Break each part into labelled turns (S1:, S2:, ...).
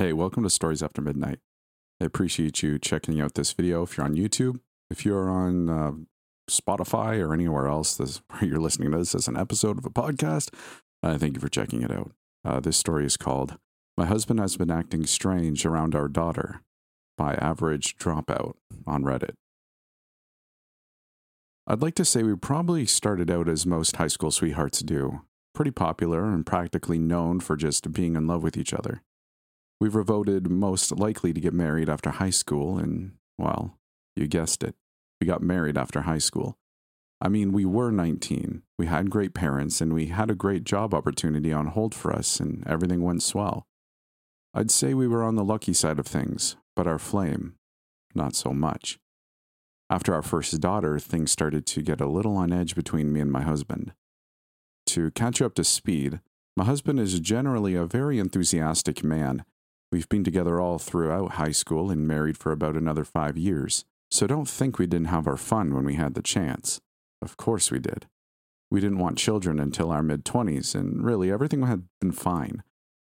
S1: Hey, welcome to Stories After Midnight. I appreciate you checking out this video if you're on YouTube. If you're on uh, Spotify or anywhere else this, where you're listening to this as an episode of a podcast, uh, thank you for checking it out. Uh, this story is called My Husband Has Been Acting Strange Around Our Daughter by Average Dropout on Reddit. I'd like to say we probably started out as most high school sweethearts do, pretty popular and practically known for just being in love with each other. We were voted most likely to get married after high school, and, well, you guessed it, we got married after high school. I mean, we were 19, we had great parents, and we had a great job opportunity on hold for us, and everything went swell. I'd say we were on the lucky side of things, but our flame, not so much. After our first daughter, things started to get a little on edge between me and my husband. To catch up to speed, my husband is generally a very enthusiastic man We've been together all throughout high school and married for about another five years, so don't think we didn't have our fun when we had the chance. Of course we did. We didn't want children until our mid 20s, and really everything had been fine.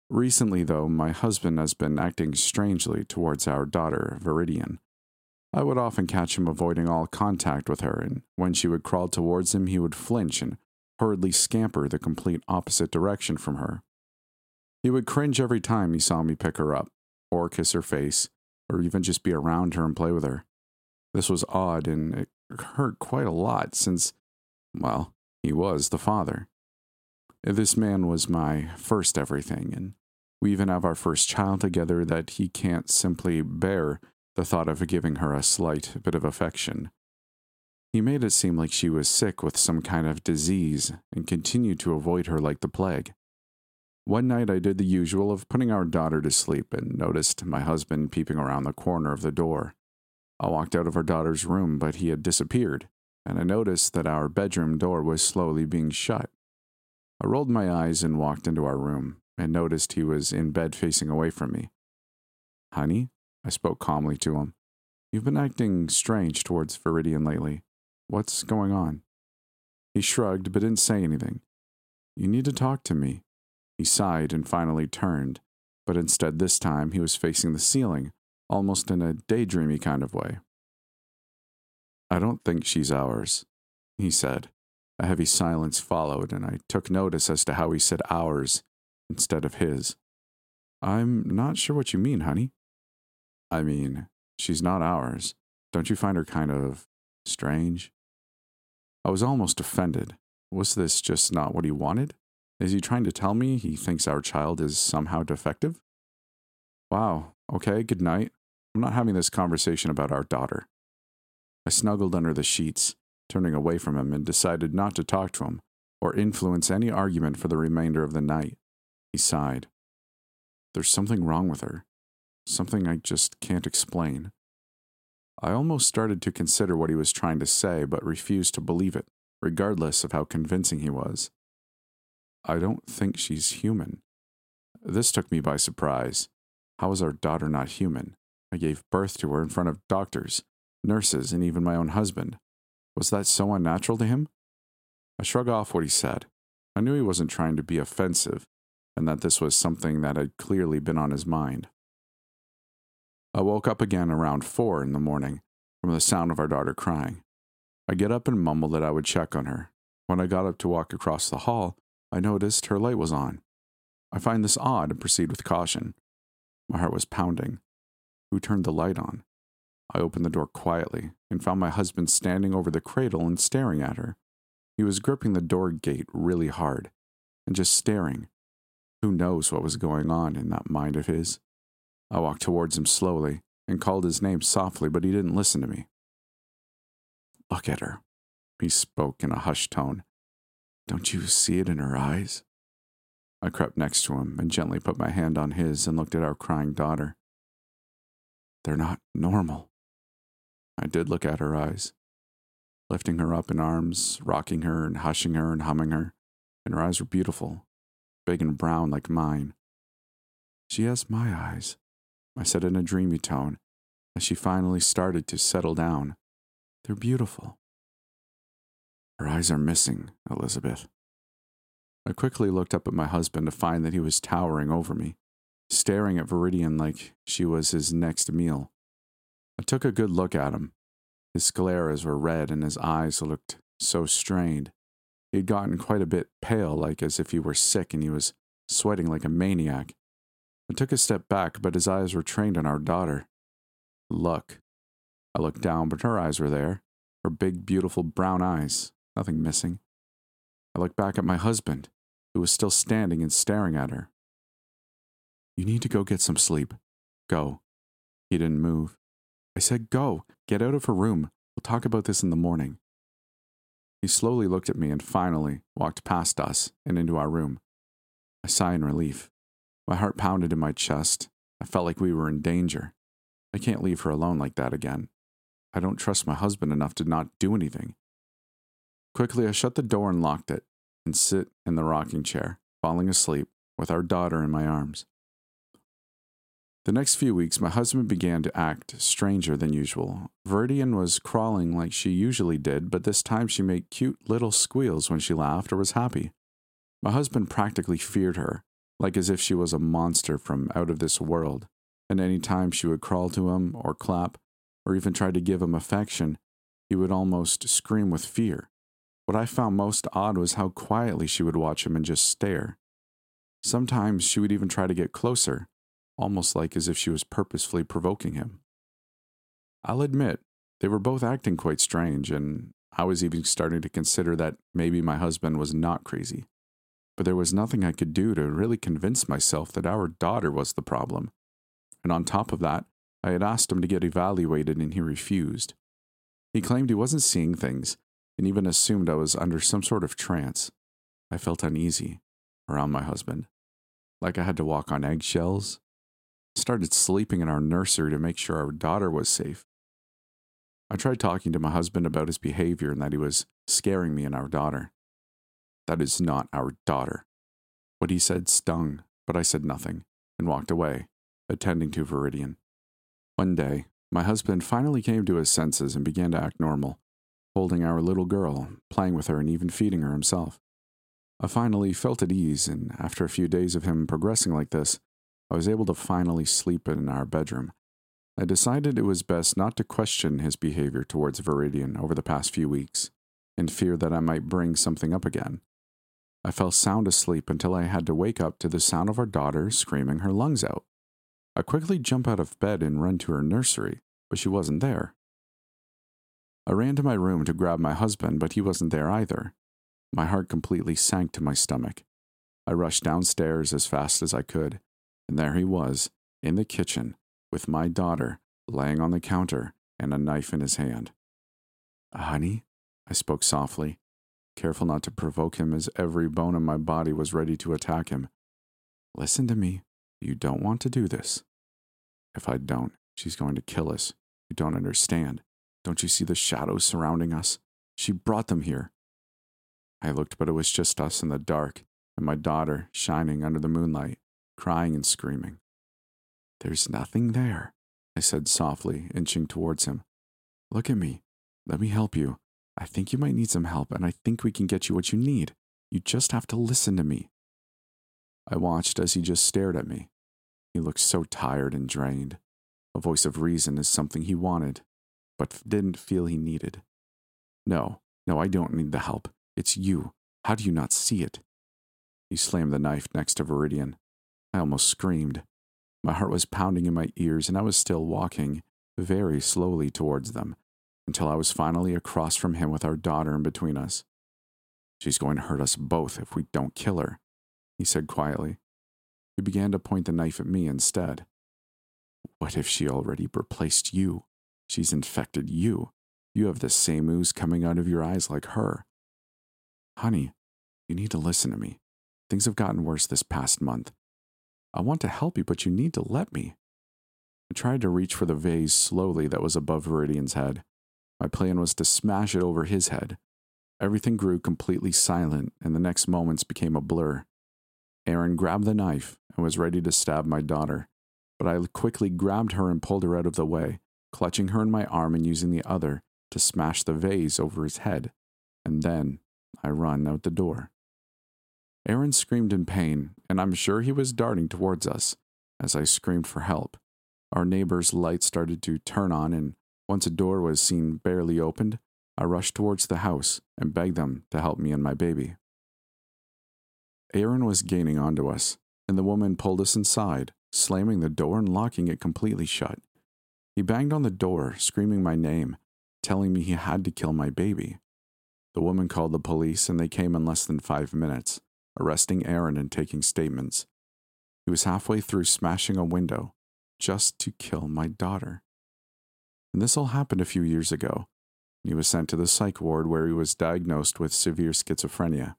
S1: Recently, though, my husband has been acting strangely towards our daughter, Viridian. I would often catch him avoiding all contact with her, and when she would crawl towards him, he would flinch and hurriedly scamper the complete opposite direction from her. He would cringe every time he saw me pick her up, or kiss her face, or even just be around her and play with her. This was odd, and it hurt quite a lot since, well, he was the father. This man was my first everything, and we even have our first child together that he can't simply bear the thought of giving her a slight bit of affection. He made it seem like she was sick with some kind of disease and continued to avoid her like the plague. One night I did the usual of putting our daughter to sleep and noticed my husband peeping around the corner of the door. I walked out of our daughter's room, but he had disappeared, and I noticed that our bedroom door was slowly being shut. I rolled my eyes and walked into our room and noticed he was in bed facing away from me. Honey, I spoke calmly to him. You've been acting strange towards Viridian lately. What's going on? He shrugged but didn't say anything. You need to talk to me, he sighed and finally turned, but instead this time he was facing the ceiling, almost in a daydreamy kind of way. I don't think she's ours, he said. A heavy silence followed, and I took notice as to how he said ours instead of his. I'm not sure what you mean, honey. I mean, she's not ours. Don't you find her kind of strange? I was almost offended. Was this just not what he wanted? Is he trying to tell me he thinks our child is somehow defective? Wow, okay, good night. I'm not having this conversation about our daughter. I snuggled under the sheets, turning away from him, and decided not to talk to him or influence any argument for the remainder of the night. He sighed. There's something wrong with her. Something I just can't explain. I almost started to consider what he was trying to say, but refused to believe it, regardless of how convincing he was. I don't think she's human. This took me by surprise. How is our daughter not human? I gave birth to her in front of doctors, nurses, and even my own husband. Was that so unnatural to him? I shrugged off what he said. I knew he wasn't trying to be offensive, and that this was something that had clearly been on his mind. I woke up again around four in the morning from the sound of our daughter crying. I get up and mumble that I would check on her. When I got up to walk across the hall, I noticed her light was on. I find this odd and proceed with caution. My heart was pounding. Who turned the light on? I opened the door quietly and found my husband standing over the cradle and staring at her. He was gripping the door gate really hard and just staring. Who knows what was going on in that mind of his? I walked towards him slowly and called his name softly, but he didn't listen to me. Look at her, he spoke in a hushed tone. Don't you see it in her eyes? I crept next to him and gently put my hand on his and looked at our crying daughter. They're not normal. I did look at her eyes, lifting her up in arms, rocking her and hushing her and humming her, and her eyes were beautiful, big and brown like mine. She has my eyes, I said in a dreamy tone as she finally started to settle down. They're beautiful. Her eyes are missing, Elizabeth. I quickly looked up at my husband to find that he was towering over me. staring at Viridian like she was his next meal. I took a good look at him. His scleras were red and his eyes looked so strained. He had gotten quite a bit pale, like as if he were sick and he was sweating like a maniac. I took a step back, but his eyes were trained on our daughter. Look. I looked down, but her eyes were there. Her big, beautiful brown eyes. Nothing missing. I looked back at my husband, who was still standing and staring at her. You need to go get some sleep. Go. He didn't move. I said, Go. Get out of her room. We'll talk about this in the morning. He slowly looked at me and finally walked past us and into our room. I sighed in relief. My heart pounded in my chest. I felt like we were in danger. I can't leave her alone like that again. I don't trust my husband enough to not do anything. Quickly, I shut the door and locked it and sit in the rocking chair, falling asleep with our daughter in my arms. The next few weeks, my husband began to act stranger than usual. Viridian was crawling like she usually did, but this time she made cute little squeals when she laughed or was happy. My husband practically feared her, like as if she was a monster from out of this world, and any time she would crawl to him or clap, or even try to give him affection, he would almost scream with fear. What I found most odd was how quietly she would watch him and just stare. Sometimes she would even try to get closer, almost like as if she was purposefully provoking him. I'll admit, they were both acting quite strange, and I was even starting to consider that maybe my husband was not crazy. But there was nothing I could do to really convince myself that our daughter was the problem. And on top of that, I had asked him to get evaluated and he refused. He claimed he wasn't seeing things and even assumed I was under some sort of trance. I felt uneasy around my husband, like I had to walk on eggshells. I started sleeping in our nursery to make sure our daughter was safe. I tried talking to my husband about his behavior and that he was scaring me and our daughter. That is not our daughter. What he said stung, but I said nothing and walked away, attending to Viridian. One day, my husband finally came to his senses and began to act normal, holding our little girl, playing with her, and even feeding her himself. I finally felt at ease, and after a few days of him progressing like this, I was able to finally sleep in our bedroom. I decided it was best not to question his behavior towards Viridian over the past few weeks, in fear that I might bring something up again. I fell sound asleep until I had to wake up to the sound of our daughter screaming her lungs out. I quickly jump out of bed and run to her nursery, but she wasn't there. I ran to my room to grab my husband, but he wasn't there either. My heart completely sank to my stomach. I rushed downstairs as fast as I could, and there he was, in the kitchen, with my daughter, laying on the counter and a knife in his hand. Honey, I spoke softly, careful not to provoke him as every bone in my body was ready to attack him. Listen to me. You don't want to do this. If I don't, she's going to kill us. You don't understand. Don't you see the shadows surrounding us? She brought them here. I looked, but it was just us in the dark, and my daughter shining under the moonlight, crying and screaming. There's nothing there, I said softly, inching towards him. Look at me. Let me help you. I think you might need some help, and I think we can get you what you need. You just have to listen to me. I watched as he just stared at me. He looked so tired and drained. A voice of reason is something he wanted, but didn't feel he needed. No, no, I don't need the help. It's you. How do you not see it? He slammed the knife next to Viridian. I almost screamed. My heart was pounding in my ears, and I was still walking very slowly towards them until I was finally across from him with our daughter in between us. She's going to hurt us both if we don't kill her, he said quietly. He began to point the knife at me instead. What if she already replaced you? She's infected you. You have the same ooze coming out of your eyes like her. Honey, you need to listen to me. Things have gotten worse this past month. I want to help you, but you need to let me. I tried to reach for the vase slowly that was above Viridian's head. My plan was to smash it over his head. Everything grew completely silent, and the next moments became a blur. Aaron grabbed the knife and was ready to stab my daughter, but I quickly grabbed her and pulled her out of the way, clutching her in my arm and using the other to smash the vase over his head. And then I run out the door. Aaron screamed in pain, and I'm sure he was darting towards us, as I screamed for help. Our neighbor's light started to turn on, and once a door was seen barely opened, I rushed towards the house and begged them to help me and my baby. Aaron was gaining onto us, and the woman pulled us inside, slamming the door and locking it completely shut. He banged on the door, screaming my name, telling me he had to kill my baby. The woman called the police, and they came in less than five minutes, arresting Aaron and taking statements. He was halfway through smashing a window just to kill my daughter. And this all happened a few years ago. He was sent to the psych ward where he was diagnosed with severe schizophrenia.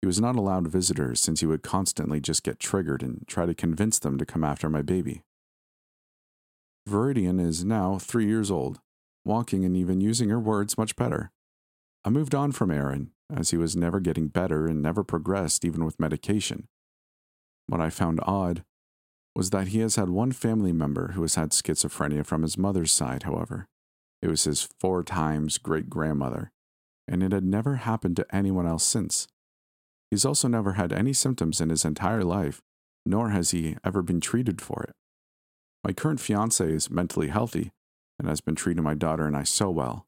S1: He was not allowed visitors since he would constantly just get triggered and try to convince them to come after my baby. Viridian is now three years old, walking and even using her words much better. I moved on from Aaron, as he was never getting better and never progressed even with medication. What I found odd was that he has had one family member who has had schizophrenia from his mother's side, however. It was his four times great grandmother, and it had never happened to anyone else since. He's also never had any symptoms in his entire life, nor has he ever been treated for it. My current fiance is mentally healthy and has been treating my daughter and I so well.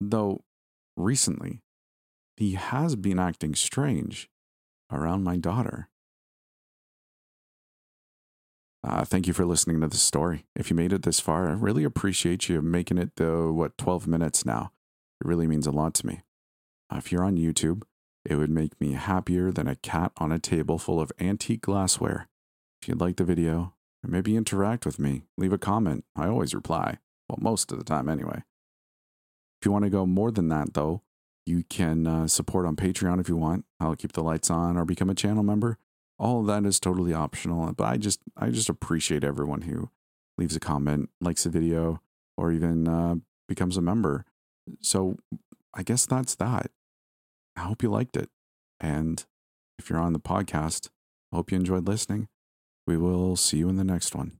S1: Though, recently, he has been acting strange around my daughter. Uh, thank you for listening to this story. If you made it this far, I really appreciate you making it the what 12 minutes now. It really means a lot to me. Uh, if you're on YouTube, it would make me happier than a cat on a table full of antique glassware. If you'd like the video, maybe interact with me, leave a comment. I always reply. Well, most of the time, anyway. If you want to go more than that, though, you can uh, support on Patreon if you want. I'll keep the lights on or become a channel member. All that is totally optional, but I just I just appreciate everyone who leaves a comment, likes a video, or even uh, becomes a member. So I guess that's that. I hope you liked it. And if you're on the podcast, I hope you enjoyed listening. We will see you in the next one.